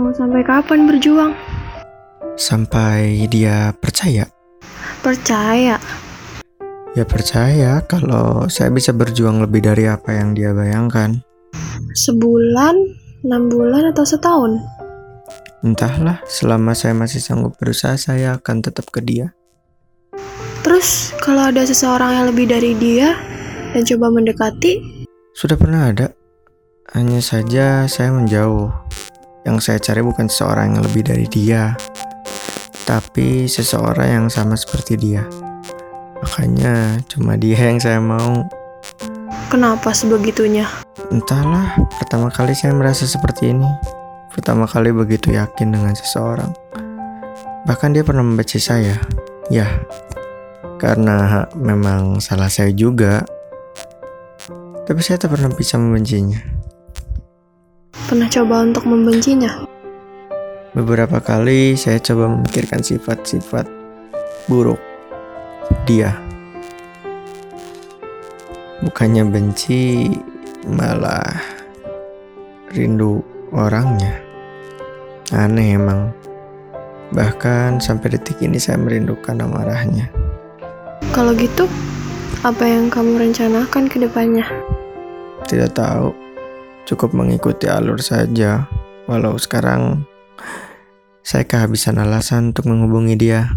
Mau sampai kapan berjuang? Sampai dia percaya. Percaya. Ya percaya kalau saya bisa berjuang lebih dari apa yang dia bayangkan. Sebulan, enam bulan, atau setahun? Entahlah, selama saya masih sanggup berusaha, saya akan tetap ke dia. Terus, kalau ada seseorang yang lebih dari dia dan coba mendekati, Sudah pernah ada, hanya saja saya menjauh. Yang saya cari bukan seseorang yang lebih dari dia, tapi seseorang yang sama seperti dia. Makanya cuma dia yang saya mau. kenapa sebegitunya? Entahlah, pertama kali saya merasa seperti ini. Pertama kali begitu yakin dengan seseorang. Bahkan dia pernah membenci saya. Ya, karena memang salah saya juga. Tapi saya tak pernah bisa membencinya. Pernah coba untuk membencinya? Beberapa kali saya coba memikirkan sifat-sifat buruk dia. Bukannya benci, malah rindu orangnya. Aneh emang. Bahkan sampai detik ini saya merindukan amarahnya. Kalau gitu, apa yang kamu rencanakan ke depannya? Tidak tahu, cukup mengikuti alur saja. Walau sekarang saya kehabisan alasan untuk menghubungi dia.